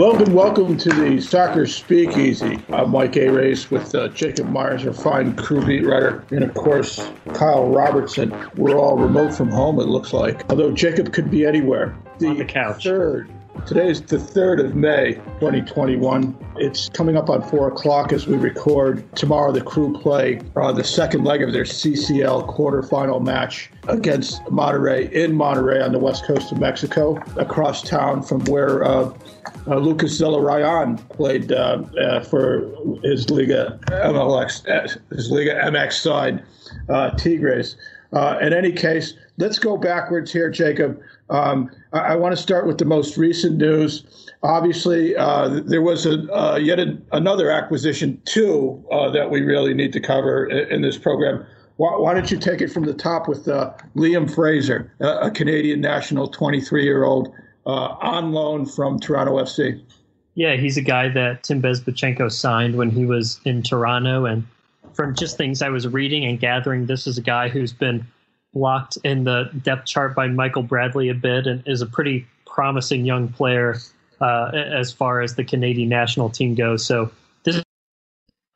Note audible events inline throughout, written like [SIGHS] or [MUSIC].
And welcome to the Soccer Speakeasy. I'm Mike A. Race with uh, Jacob Myers, our fine crew beat writer, and of course, Kyle Robertson. We're all remote from home, it looks like, although Jacob could be anywhere. The, On the couch. Third Today is the 3rd of May, 2021. It's coming up on 4 o'clock as we record. Tomorrow, the crew play uh, the second leg of their CCL quarterfinal match against Monterrey in Monterrey on the west coast of Mexico, across town from where uh, uh, Lucas Zelarayan played uh, uh, for his Liga MLX, uh, his Liga MX side, Tigres. in any case, let's go backwards here, Jacob. Um, I, want to start with the most recent news. Obviously, uh, there was a, uh, yet a, another acquisition, too, uh, that we really need to cover in, in this program. Why, why, don't you take it from the top with uh, Liam Fraser, a Canadian national 23 year old uh, on loan from Toronto FC? Yeah, he's a guy that Tim Bezbatchenko signed when he was in Toronto. And from just things I was reading and gathering, this is a guy who's been blocked in the depth chart by Michael Bradley a bit and is a pretty promising young player uh, as far as the Canadian national team goes. So this is,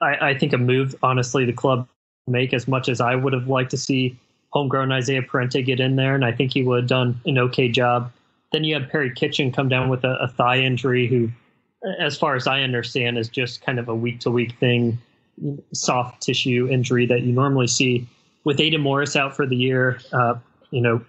I, I, think, a move. Honestly, the club make as much as I would have liked to see homegrown Isaiah Parente get in there, and I think he would have done an okay job. Then you have Perry Kitchen come down with a, a thigh injury, who, as far as I understand, is just kind of a week to week thing, soft tissue injury that you normally see with Aidan Morris out for the year, uh, you know,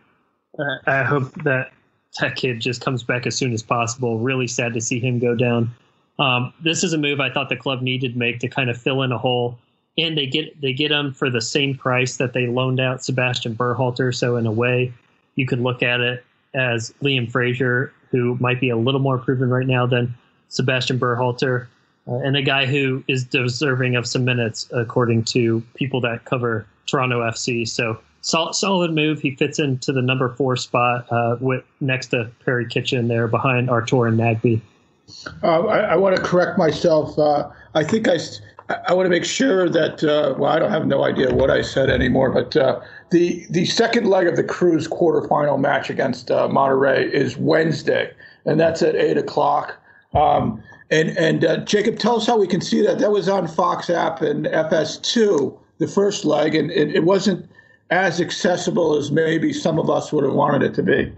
I hope that that kid just comes back as soon as possible. Really sad to see him go down. Um, this is a move I thought the club needed to make to kind of fill in a hole, and they get they get him for the same price that they loaned out Sebastian Berhalter. So in a way, you could look at it as Liam Fraser, who might be a little more proven right now than Sebastian Berhalter, uh, and a guy who is deserving of some minutes, according to people that cover Toronto FC. So solid move. He fits into the number four spot uh, with next to Perry Kitchen there behind Artur and Nagbe. Uh, I, I want to correct myself. Uh, I think I, I want to make sure that uh, well, I don't have no idea what I said anymore, but uh, the the second leg of the Crew's quarterfinal match against Monterrey is Wednesday, and that's at eight o'clock. Um, and and Jacob, tell us how we can see that. That was on Fox app and FS2 the first leg, and it, it wasn't as accessible as maybe some of us would have wanted it to be.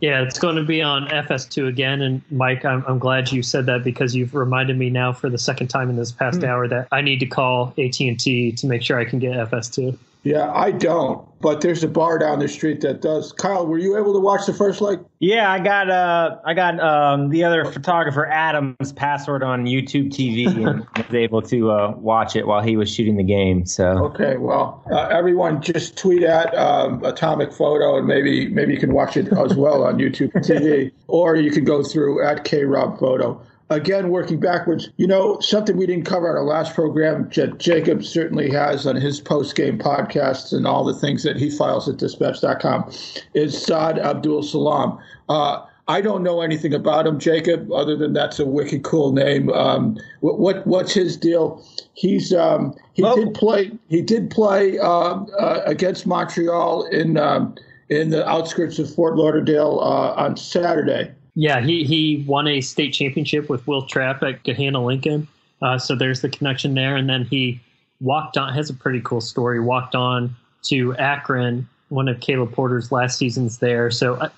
Yeah, it's going to be on FS2 again. And Mike, I'm, I'm glad you said that because you've reminded me now for the second time in this past mm. hour that I need to call AT&T to make sure I can get FS2. Yeah, I don't, but there's a bar down the street that does. Kyle, were you able to watch the first leg? Yeah, I got uh, I got um, the other photographer Adam's password on YouTube TV and [LAUGHS] was able to uh, watch it while he was shooting the game. So okay, well, uh, everyone just tweet at um, Atomic Photo and maybe maybe you can watch it as well on [LAUGHS] YouTube TV, or you can go through at K Rob Photo again, working backwards, you know, something we didn't cover on our last program, Jacob certainly has on his post game podcasts and all the things that he files at dispatch.com, is Saad Abdul Salam. Uh, I don't know anything about him, Jacob, other than that's a wicked cool name. Um, what, what, what's his deal? He's um, he well, did play he did play uh, uh, against Montreal in um, in the outskirts of Fort Lauderdale uh, on Saturday. Yeah, he, he won a state championship with Will Trapp at Gahanna Lincoln. Uh, so there's the connection there. And then he walked on, has a pretty cool story, walked on to Akron, one of Caleb Porter's last seasons there. So uh,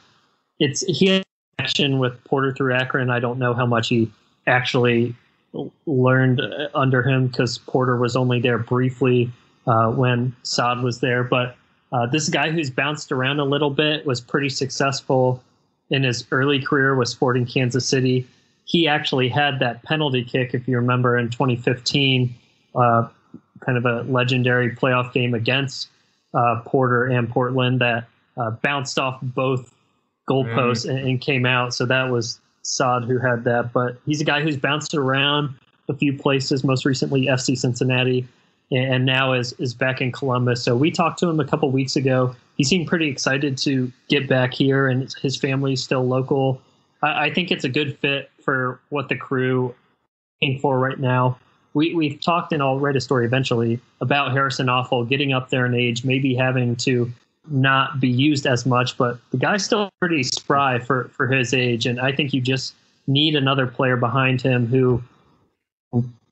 it's he had connection with Porter through Akron. I don't know how much he actually learned uh, under him because Porter was only there briefly uh, when Saad was there. But uh, this guy who's bounced around a little bit was pretty successful in his early career with Sporting Kansas City. He actually had that penalty kick, if you remember, in 2015, uh, kind of a legendary playoff game against uh, Porter and Portland that uh, bounced off both goalposts mm. and, and, came out. So that was Saad who had that. But he's a guy who's bounced around a few places, most recently FC Cincinnati, and now is is back in Columbus. So we talked to him a couple weeks ago he seemed pretty excited to get back here, and his family's still local. I, I think it's a good fit for what the crew aim for right now. We we've talked and I'll write a story eventually about Harrison Afful getting up there in age, maybe having to not be used as much, but the guy's still pretty spry for for his age, and I think you just need another player behind him who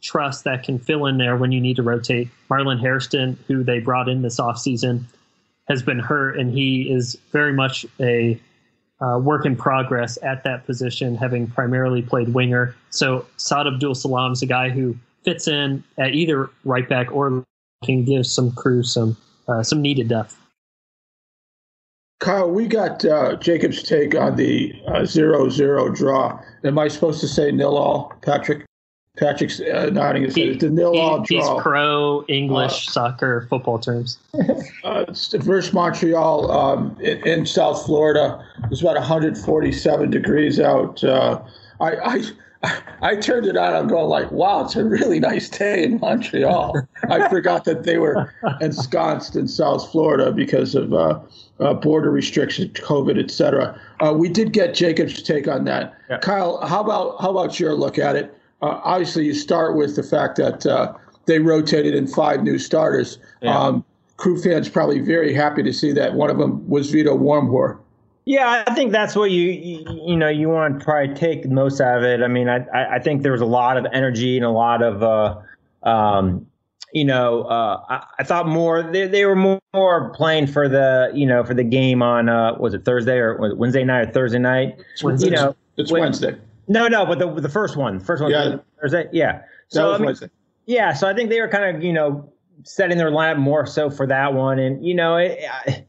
trust that can fill in there when you need to rotate. Marlon Hairston, who they brought in this offseason, has been hurt, and he is very much a uh, work in progress at that position, having primarily played winger. So Saad Abdul Salam is a guy who fits in at either right back or can give some crew some uh, some needed depth. Kyle, we got uh, Jacob's take on the uh, zero-zero draw. Am I supposed to say nil all, Patrick? Patrick's uh, nodding his head. It's a nil all draw. He's pro English uh, soccer football terms. [LAUGHS] uh, versus Montreal um, in, in, South Florida. It was about 147 degrees out. Uh, I, I I turned it on. I'm going like, wow, it's a really nice day in Montreal. I [LAUGHS] forgot that they were ensconced in South Florida because of uh, uh, border restrictions, COVID, etc. Uh, we did get Jacob's take on that. Yeah. Kyle, how about how about your look at it? Uh, obviously, you start with the fact that uh, they rotated in five new starters. Yeah. Um, crew fans probably very happy to see that one of them was Vito Wormgoor. Yeah, I think that's what you, you, you know you want to probably take most out of it. I mean, I I think there was a lot of energy and a lot of uh, um, you know uh, I, I, thought more they, they were more, more, playing for the you know for the game on uh, was it Thursday or Wednesday night or Thursday night? It's Wednesday. You know, it's when, Wednesday. No, no, but the the first one, first one, yeah. Thursday, yeah. So I mean, yeah, so I think they were kind of you know setting their lineup more so for that one, and you know. It, I,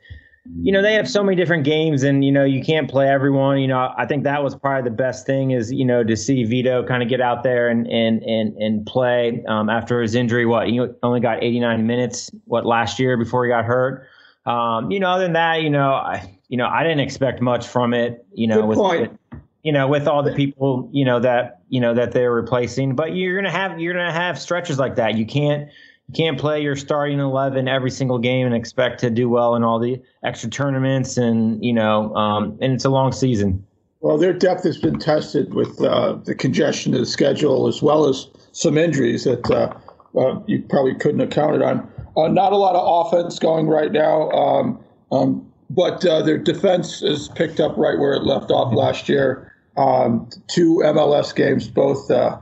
you know they have so many different games and you know you can't play everyone you know i think that was probably the best thing is you know to see vito kind of get out there and and and, and play um, after his injury what he only got 89 minutes what last year before he got hurt um, you know other than that you know i you know i didn't expect much from it you know Good with point. You know with all the people you know that you know that they're replacing but you're gonna have you're gonna have stretches like that. You can't you can't play your starting 11 every single game and expect to do well in all the extra tournaments and you know um, and it's a long season. Well their depth has been tested with uh, the congestion of the schedule as well as some injuries that uh, uh, you probably couldn't have counted on. Uh, not a lot of offense going right now um, um, but uh, their defense is picked up right where it left off last year um, two mls games both uh,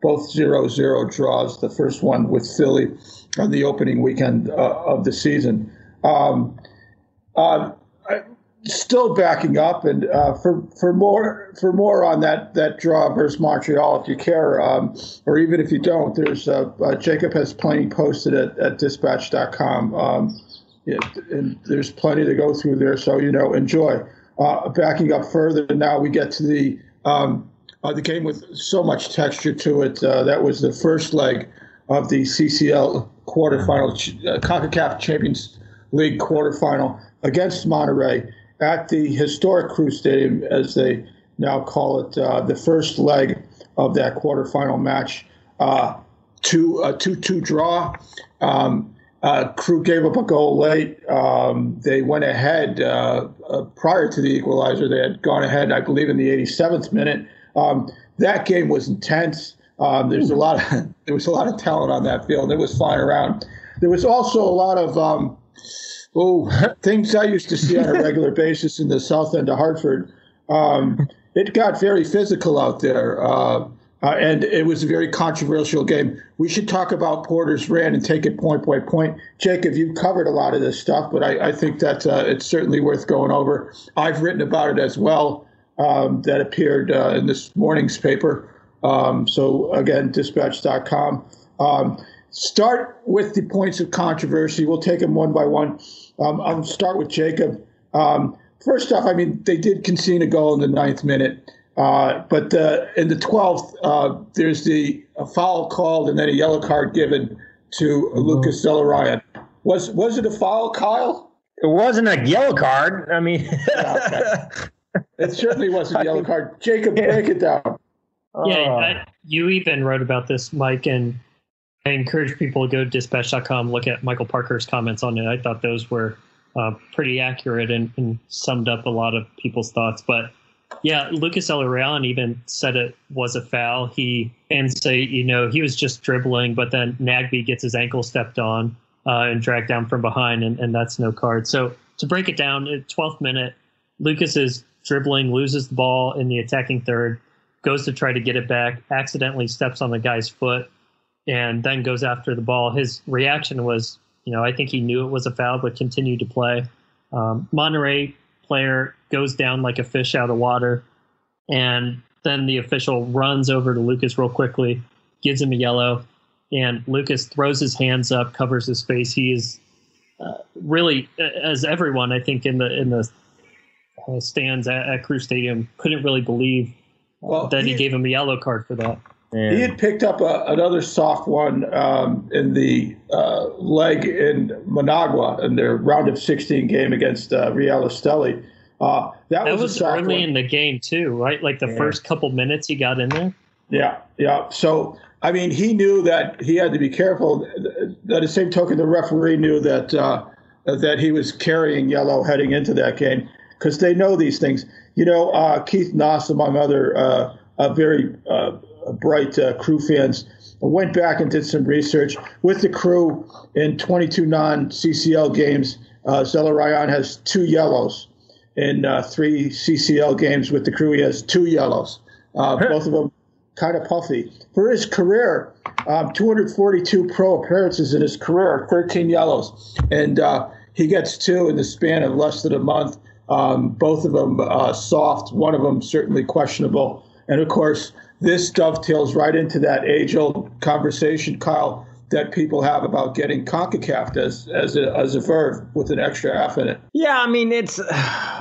both zero zero draws. The first one with Philly on the opening weekend uh, of the season. Um, uh, still backing up, and uh, for for more for more on that that draw versus Montreal, if you care, um, or even if you don't, there's uh, uh, Jacob has plenty posted at, at Dispatch.com. Um, yeah, and there's plenty to go through there, so you know, enjoy. Uh, backing up further, now we get to the um, uh, the game with so much texture to it. Uh, that was the first leg of the CCL quarterfinal, uh, CONCACAF Champions League quarterfinal against Monterrey at the historic Crew Stadium, as they now call it, uh, the first leg of that quarterfinal match. Uh, two, a 2 2 draw. Um, uh, Crew gave up a goal late. Um, they went ahead uh, uh, prior to the equalizer. They had gone ahead, I believe, in the 87th minute. Um, that game was intense. Um, there's a lot of [LAUGHS] there was a lot of talent on that field. It was flying around. There was also a lot of um, oh [LAUGHS] things I used to see on a [LAUGHS] regular basis in the south end of Hartford. Um, it got very physical out there, uh, and it was a very controversial game. We should talk about Porter's Rand and take it point by point. Jacob, you've covered a lot of this stuff, but I, I think that uh, it's certainly worth going over. I've written about it as well um, that appeared uh, in this morning's paper. Um, so again, dispatch.com. Um, start with the points of controversy. We'll take them one by one. Um, I'll start with Jacob. Um, first off, I mean, they did concede a goal in the ninth minute. Uh, but uh, in the 12th, uh, there's the foul called and then a yellow card given to mm-hmm. Lucas Zelarayán. Was was it a foul, Kyle? It wasn't a yellow card. I mean, [LAUGHS] yeah, okay. It certainly wasn't a yellow card. Jacob, break it down. Yeah, oh. I, you even wrote about this, Mike, and I encourage people to go to dispatch.com, look at Michael Parker's comments on it. I thought those were uh, pretty accurate and, and, summed up a lot of people's thoughts. But yeah, Lucas Zelarayán even said it was a foul. He and say, you know, he was just dribbling, but then Nagbe gets his ankle stepped on uh, and dragged down from behind, and, and that's no card. So to break it down, 12th minute, Lucas is dribbling, loses the ball in the attacking third. goes to try to get it back, accidentally steps on the guy's foot, and then goes after the ball. His reaction was, you know, I think he knew it was a foul, but continued to play. Um, Monterrey player goes down like a fish out of water, and then the official runs over to Lucas real quickly, gives him a yellow, and Lucas throws his hands up, covers his face. He is uh, really, as everyone I think in the in the uh, stands at, at Crew Stadium couldn't really believe well, that he, he, gave him a yellow card for that. He had picked up a, another soft one um, in the uh, leg in Managua in their round of 16 game against uh, Real Esteli. Uh, that, that, was, was early one. in the game too, right? Like the yeah. first couple minutes he got in there. Yeah, yeah. So I mean, he knew that he had to be careful. At the same token, the referee knew that uh, that he was carrying yellow heading into that game because they know these things. You know, uh, Keith Noss, among other uh, very uh, bright uh, crew fans, went back and did some research with the crew in 22 non-CCL games. Uh, has two yellows in uh, three CCL games with the crew. He has two yellows, uh, both of them kind of puffy. For his career, um, 242 pro appearances in his career, 13 yellows, and uh, he gets two in the span of less than a month. Um, both of them uh, soft, one of them certainly questionable. And of course, this dovetails right into that age old conversation, Kyle, that people have about getting CONCACAF as as a, as a verb with an extra F in it. Yeah, I mean it's [SIGHS]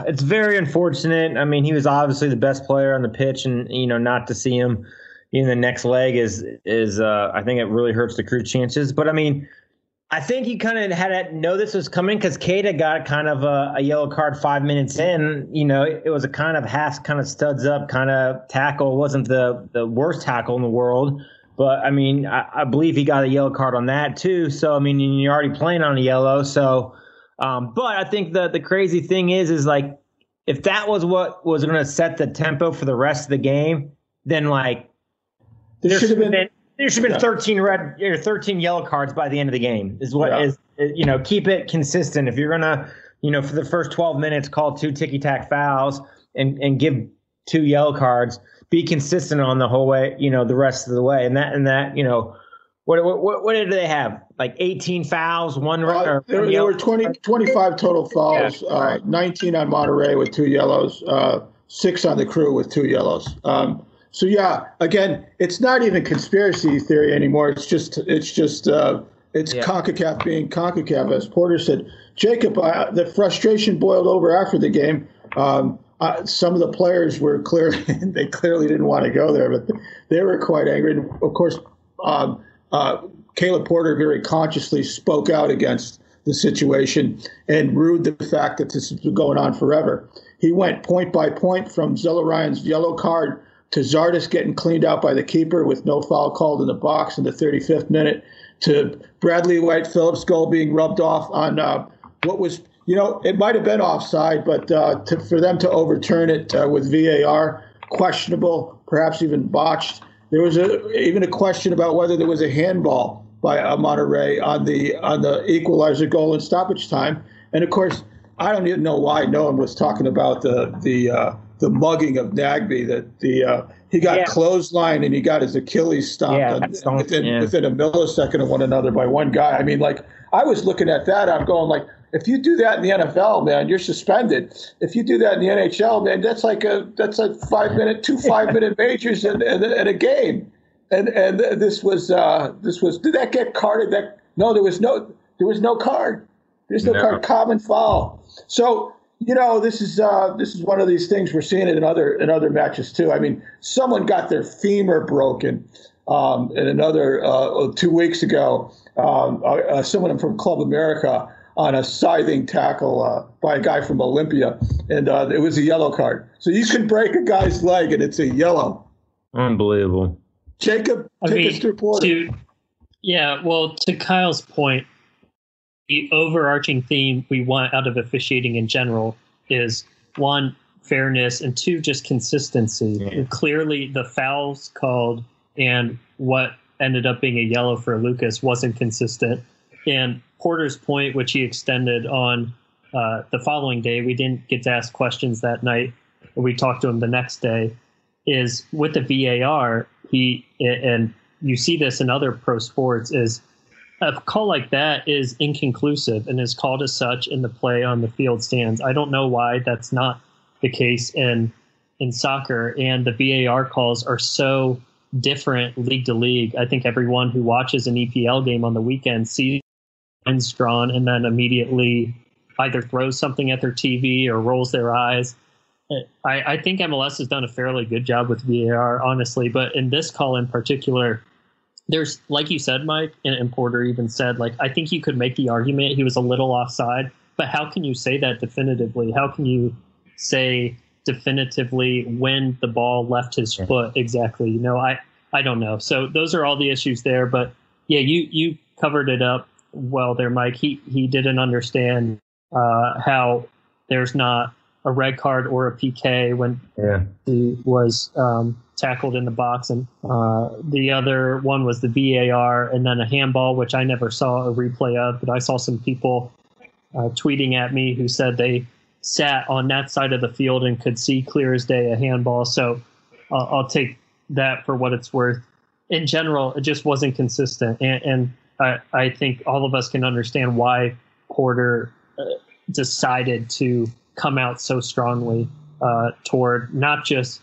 it's very unfortunate. I mean he was obviously the best player on the pitch, and you know not to see him in the next leg is is uh, I think it really hurts the crew chances. But I mean I think he kind of had to know this was coming because Keita got kind of a, a, yellow card five minutes in. You know, it, was a kind of half kind of studs up kind of tackle. It wasn't the, the worst tackle in the world. But I mean, I, I, believe he got a yellow card on that too. So I mean, you're already playing on a yellow. So, um, but I think the the crazy thing is, is like if that was what was going to set the tempo for the rest of the game, then like there should have been there should have been 13 red or 13 yellow cards by the end of the game. Is what yeah. is you know keep it consistent. If you're gonna you know for the first 12 minutes call two ticky tack fouls and and give two yellow cards, be consistent on the whole way. You know the rest of the way, and that and that you know. What, what, what did they have? Like 18 fouls, one uh, there, there, were 20, 25 total fouls, yeah, uh, 19 on Monterrey with two yellows, uh, six on the crew with two yellows. Um, so yeah, again, it's not even conspiracy theory anymore. It's just it's just uh, it's yeah. Concacaf being Concacaf, as Porter said. Jacob, uh, the frustration boiled over after the game. Um, uh, some of the players were clearly [LAUGHS] they clearly didn't want to go there, but they were quite angry. And of course, um, uh, Caleb Porter very consciously spoke out against the situation and rued the fact that this has been going on forever. He went point by point from Zelarayán's yellow card to Zardes getting cleaned out by the keeper with no foul called in the box in the 35th minute, to Bradley Wright Phillips' goal being rubbed off on uh, what was, you know, it might have been offside, but uh, to, for them to overturn it uh, with VAR, questionable, perhaps even botched. There was a, even a question about whether there was a handball by Monterrey on the on the equalizer goal in stoppage time, and of course, I don't even know why no one was talking about the the uh, the mugging of Nagbe that the uh, he got yeah. clothesline and he got his Achilles stopped yeah, on, within yeah. within a millisecond of one another by one guy. I mean, like I was looking at that, I'm going like, if you do that in the NFL, man, you're suspended. If you do that in the NHL, man, that's like a that's a five minute, two five minute majors in, in, in, a game. And and this was uh, this was did that get carded? That no, there was no there was no card. There's no, no. card. Common foul. So you know, this is uh, this is one of these things we're seeing it in other in other matches too. I mean, someone got their femur broken um, in another uh, two weeks ago. Um, uh, uh someone from Club America on a scything tackle uh, by a guy from Olimpia, and uh, it was a yellow card. So you can break a guy's leg and it's a yellow. Unbelievable. Jacob, take I mean, us through To, yeah, well, to Kyle's point, the overarching theme we want out of officiating in general is one fairness and two just consistency. Yeah. Clearly, the fouls called and what ended up being a yellow for Lucas wasn't consistent. And Porter's point, which he extended on uh, the following day, we didn't get to ask questions that night. We talked to him the next day, is with the VAR, he and you see this in other pro sports is a call like that is inconclusive and is called as such in the play on the field stands. I don't know why that's not the case in in soccer and the VAR calls are so different league to league. I think everyone who watches an EPL game on the weekend sees lines drawn and then immediately either throws something at their TV or rolls their eyes. I, I think MLS has done a fairly good job with VAR, honestly, but in this call in particular, there's like you said, Mike, and, and Porter even said, like I think you could make the argument he was a little offside, but how can you say that definitively? How can you say definitively when the ball left his foot exactly? You know, I I don't know. So those are all the issues there, but yeah, you you covered it up well there, Mike. He he didn't understand uh, how there's not a red card or a PK when yeah. he was um, tackled in the box, and uh, the other one was the VAR, and then a handball, which I never saw a replay of, but I saw some people uh, tweeting at me who said they sat on that side of the field and could see clear as day a handball. So uh, I'll take that for what it's worth. In general, it just wasn't consistent, and, and I, I think all of us can understand why Porter uh, decided to come out so strongly uh, toward not just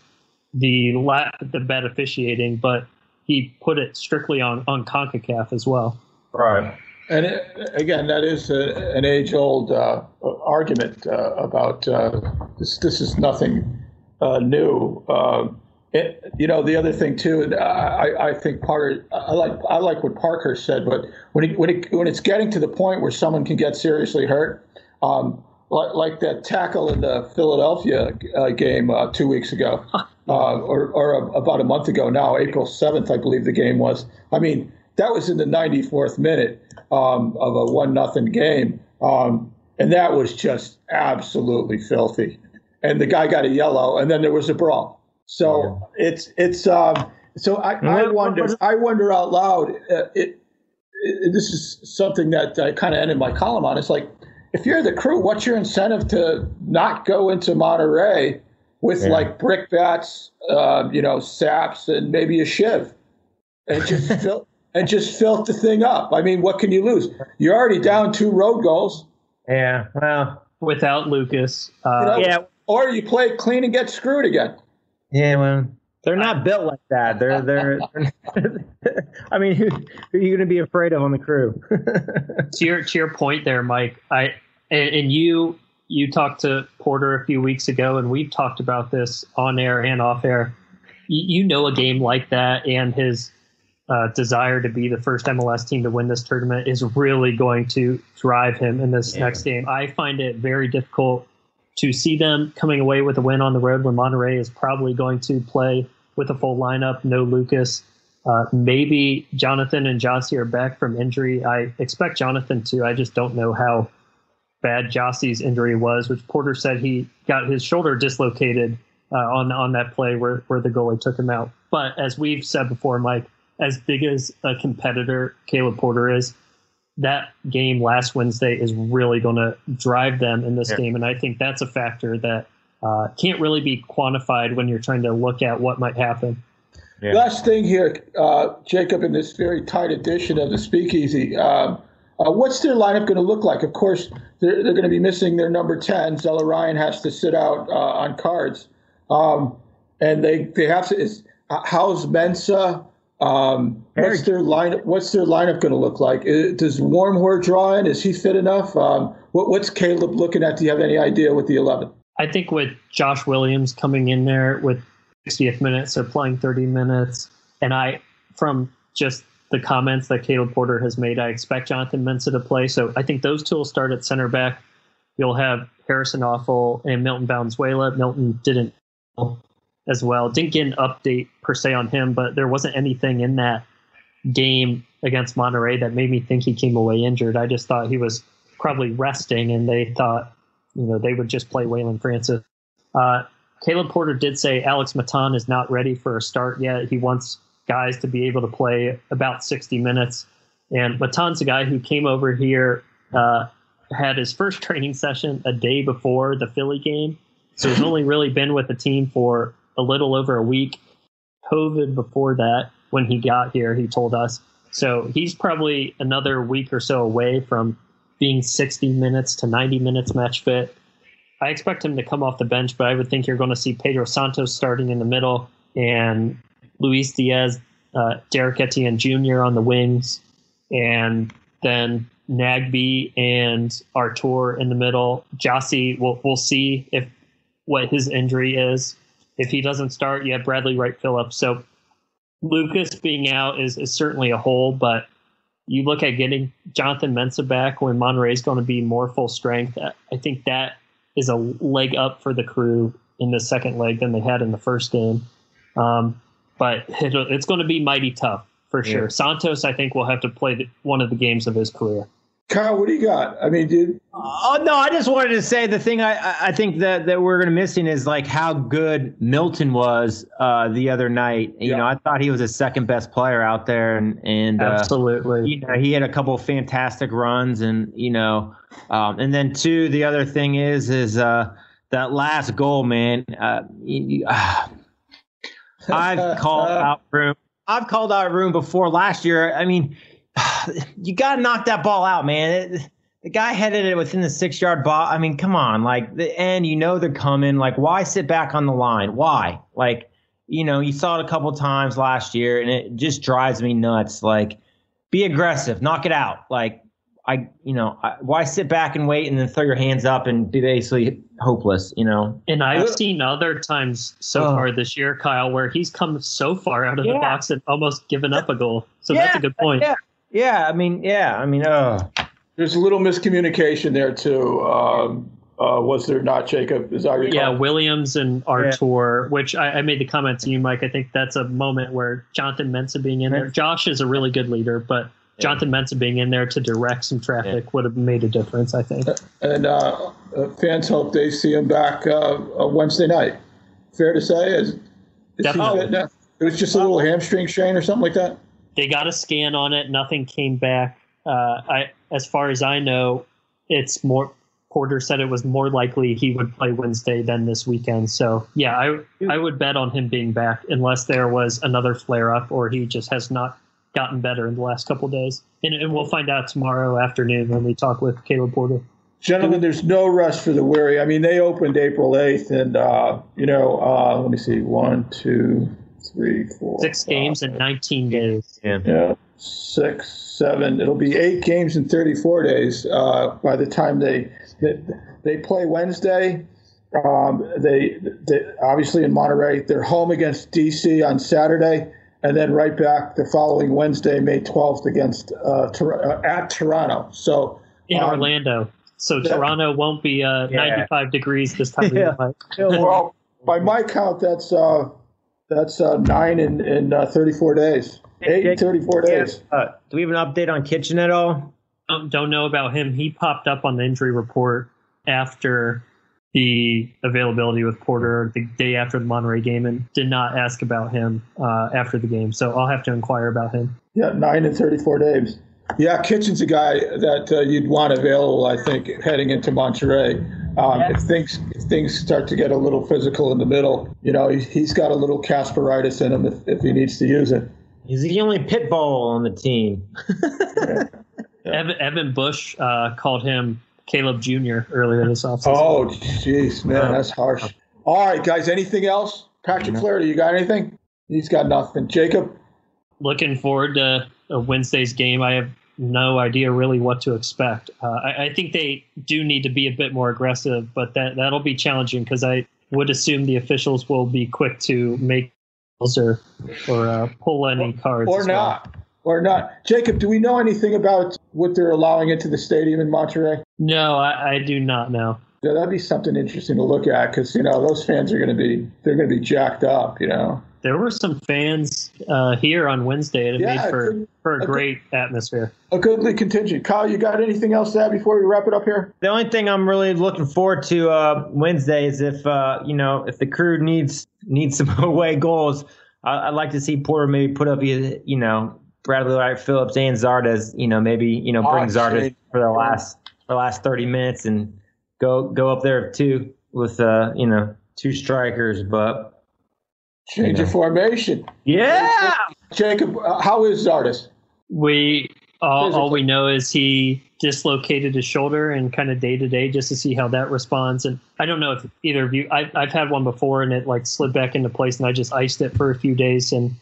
the la- the bad officiating, but he put it strictly on on Concacaf as well. Right. And it, again, that is a, an age-old uh, argument uh, about uh, this. This is nothing uh, new. Um, it, you know, the other thing too, I, I think Parker, I like I like what Parker said, but when it, when it, when it's getting to the point where someone can get seriously hurt, um, like, like that tackle in the Philadelphia uh, game uh, two weeks ago, [LAUGHS] uh, or, or about a month ago now, April 7th, I believe the game was. I mean, that was in the 94th minute um, of a one nothing game, um, and that was just absolutely filthy. And the guy got a yellow, and then there was a brawl. So yeah. it's it's um, so I, I wonder I wonder out loud. Uh, it, it, this is something that I kind of ended my column on. It's like if you're the crew, what's your incentive to not go into Monterrey with yeah. like brick bats, uh, you know, saps, and maybe a shiv, and just [LAUGHS] fill and just fill the thing up? I mean, what can you lose? You're already down two road goals. Yeah, well, without Lucas, uh, you know, yeah, or you play clean and get screwed again. Yeah, well, they're not built like that. They're they're. [LAUGHS] [LAUGHS] I mean, [LAUGHS] who, who, are you going to be afraid of on the crew? [LAUGHS] to your to your point there, Mike. I and, and you you talked to Porter a few weeks ago, and we've talked about this on air and off air. You, you know, a game like that and his uh, desire to be the first MLS team to win this tournament is really going to drive him in this yeah. next game. I find it very difficult to see them coming away with a win on the road when Monterrey is probably going to play with a full lineup, no Lucas. Uh, maybe Jonathan and Gyasi are back from injury. I expect Jonathan to. I just don't know how bad Gyasi's injury was, which Porter said he got his shoulder dislocated uh, on on that play where where the goalie took him out. But as we've said before, Mike, as big as a competitor Caleb Porter is, that game last Wednesday is really going to drive them in this yeah. game, and I think that's a factor that uh, can't really be quantified when you're trying to look at what might happen. Yeah. Last thing here, uh, Jacob, in this very tight edition of the Speakeasy. Um, uh, what's their lineup going to look like? Of course, they're, they're going to be missing their number 10. Zelarayán has to sit out uh, on cards. Um, and they, they have to, is, uh, how's Mensah? Um, what's their line? What's their lineup going to look like? Uh, does Wormgoor draw in? Is he fit enough? Um, what, what's Caleb looking at? Do you have any idea with the eleven? I think with Josh Williams coming in there with 60th minutes, so playing 30 minutes, and I from just the comments that Caleb Porter has made. I expect Jonathan Mensah to play. So I think those two will start at center back. You'll have Harrison Afful and Milton Valenzuela. Milton didn't as well. Didn't get an update per se on him, but there wasn't anything in that game against Monterrey that made me think he came away injured. I just thought he was probably resting, and they thought, you know, they would just play Waylon Francis. Uh, Caleb Porter did say Alex Matan is not ready for a start yet. He wants guys to be able to play about 60 minutes. And Matan's a guy who came over here, uh, had his first [LAUGHS] training session a day before the Philly game. So he's only really been with the team for a little over a week. COVID before that, when he got here, he told us. So he's probably another week or so away from being 60 minutes to 90 minutes match fit. I expect him to come off the bench, but I would think you're going to see Pedro Santos starting in the middle and Luis Diaz, uh, Derek Etienne Jr. on the wings, and then Nagbe and Artur in the middle. Gyasi, we'll, we'll see if what his injury is. If he doesn't start, you have Bradley Wright Phillips. So Lucas being out is, is certainly a hole, but you look at getting Jonathan Mensah back when Monterrey is going to be more full strength. I think that is a leg up for the crew in the second leg than they had in the first game. Um, but it, it's going to be mighty tough for sure. Yeah. Santos, I think, will have to play the, one of the games of his career. Kyle, what do you got? I mean, dude. Oh no, I just wanted to say the thing I I think that that we're gonna missing is like how good Milton was uh, the other night. You yeah. know, I thought he was the second best player out there, and and uh, absolutely, you know, he had a couple fantastic runs, and you know, um, and then two, the other thing is is uh, that last goal, man. Uh, I've [LAUGHS] called out room. I've called out room before last year. I mean [SIGHS] you got to knock that ball out, man. It, the guy headed it within the six yard ball. I mean, come on. Like the end, you know they're coming. Like, why sit back on the line? Why? Like, you know, you saw it a couple times last year, and it just drives me nuts. Like, be aggressive, knock it out. Like, I, you know, I, why sit back and wait and then throw your hands up and be basically hopeless, you know? And I've seen other times so oh. far this year, Kyle, where he's come so far out of yeah. the box and almost given up a goal. So yeah, that's a good point. Yeah. Yeah, I mean, yeah, I mean, uh, there's a little miscommunication there too. Um, uh, was there not, Jacob? Is that yeah, Williams and Artur, yeah. which I, I, made the comment to you, Mike. I think that's a moment where Jonathan Mensah being in there. Josh is a really good leader, but Jonathan Mensah being in there to direct some traffic yeah. would have made a difference, I think. And uh, uh, fans hope they see him back uh, Wednesday night. Fair to say, is, is Definitely. It was just a little hamstring strain or something like that. They got a scan on it. Nothing came back. Uh, I, as far as I know, it's more. Porter said it was more likely he would play Wednesday than this weekend. So yeah, I I would bet on him being back unless there was another flare up or he just has not gotten better in the last couple days. And, and we'll find out tomorrow afternoon when we talk with Caleb Porter. Gentlemen, there's no rush for the weary. I mean, they opened April 8th, and, uh, you know, uh, let me see, one, two, three, four, six five, games in 19 days. Yeah. yeah, six, seven. It'll be eight games in 34 days uh, by the time they they, they play Wednesday. Um, they, they obviously in Monterrey. They're home against DC on Saturday, and then right back the following Wednesday, May 12th, against uh, uh, at Toronto. So in um, Orlando. So that, Toronto won't be uh, yeah. 95 degrees this time yeah. of year. well, by my count, that's uh, that's uh, nine in, in uh, 34 days. Eight in 34 days. Uh, do we have an update on Kitchen at all? Um, don't know about him. He popped up on the injury report after the availability with Porter the day after the Monterrey game and did not ask about him uh, after the game. So I'll have to inquire about him. Yeah, nine in 34 days. Yeah, Kitchen's a guy that uh, you'd want available, I think, heading into Monterrey. Um, If things if things start to get a little physical in the middle, you know, he, he's got a little Casperitis in him if, if he needs to use it. He's the only pit bull on the team. yeah. [LAUGHS] Yeah. Evan, Evan, Bush uh, called him Caleb Jr. earlier this offseason. Oh, jeez, man, that's harsh. All right, guys, anything else? Patrick Flaherty, you got anything? He's got nothing. Jacob? Looking forward to a Wednesday's game. I have no idea really what to expect. Uh, I, I, think they do need to be a bit more aggressive, but that that'll be challenging because I would assume the officials will be quick to make or or uh, pull any cards or not. Well. Or not, Jacob. Do we know anything about what they're allowing into the stadium in Monterrey? No, I, I do not know. Yeah, that'd be something interesting to look at because you know those fans are going to be they're going to be jacked up. You know, there were some fans uh, here on Wednesday. It yeah, made for, good, for a, a great good, atmosphere. A goodly contingent. Kyle, you got anything else to add before we wrap it up here? The only thing I'm really looking forward to uh, Wednesday is if uh, you know if the crew needs needs some [LAUGHS] away goals. I, would like to see Porter maybe put up you know Bradley Wright Phillips and Zardes. You know maybe you know bring oh, Zardes for the last for the last 30 minutes and go go up there two with uh you know two strikers, but Change of formation. Yeah. Jacob, uh, how is Zardes? We all, all we know is he dislocated his shoulder and kind of day to day just to see how that responds. And I don't know if either of you, I've, I've had one before and it like slid back into place and I just iced it for a few days. And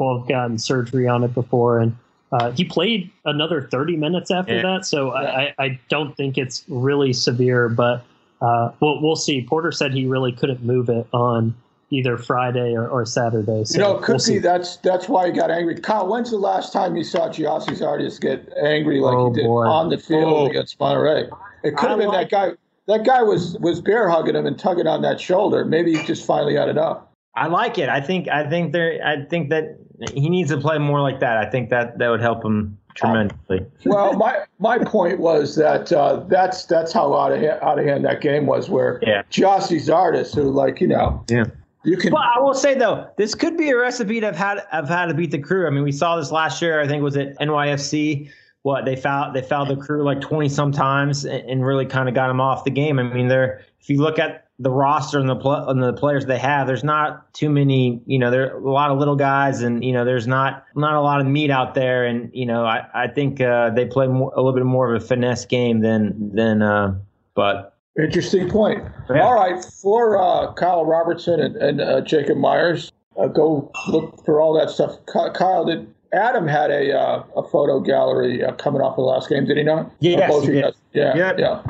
I've gotten surgery on it before. And uh, he played another 30 minutes after Yeah. that. So I, I don't think it's really severe, but uh, we'll, we'll see. Porter said he really couldn't move it on either Friday or, or Saturday. So You know, it could we'll see. be that's that's why he got angry. Kyle, when's the last time you saw Gyasi Zardes get angry like Oh, he did boy. on the field Oh. against Monterrey? It could have been like- that guy. That guy was was bear hugging him and tugging on that shoulder. Maybe he just finally had enough. I like it. I think I think there I think that he needs to play more like that. I think that that would help him tremendously. Well, my my point was that uh, that's that's how out of hand, out of hand that game was. Where Yeah. Gyasi Zardes, who like you know, Yeah. you can. Well, I will say though, this could be a recipe of how to, of how to beat the crew. I mean, we saw this last year. I think was it NYFC. What they fouled they fouled the crew like twenty sometimes and, and really kind of got them off the game. I mean, they're if you look at the roster and the pl- and the players they have, there's not too many. You know, there are a lot of little guys, and you know, there's not not a lot of meat out there. And you know, I I think uh, they play more, a little bit more of a finesse game than than. Uh, but Interesting point. Yeah. All right, for uh, Kyle Robertson and, and uh, Jacob Myers, uh, go look for all that stuff. Kyle, did Adam had a uh, a photo gallery uh, coming off the last game? Did he not? Yes, he did. Yeah, yeah.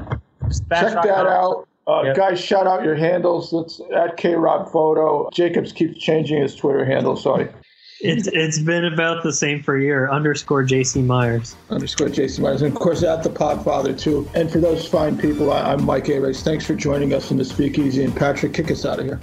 Check that out. Uh, Yep. Guys, shout out your handles. Let's at K Rob Photo. Jacobs keeps changing his Twitter handle. Sorry, It's, it's been about the same for a year. Underscore JC Myers. underscore JC Myers, and of course at the Podfather too. And for those fine people, I, I'm Mike A. Thanks for joining us in the Speakeasy, and Patrick, kick us out of here.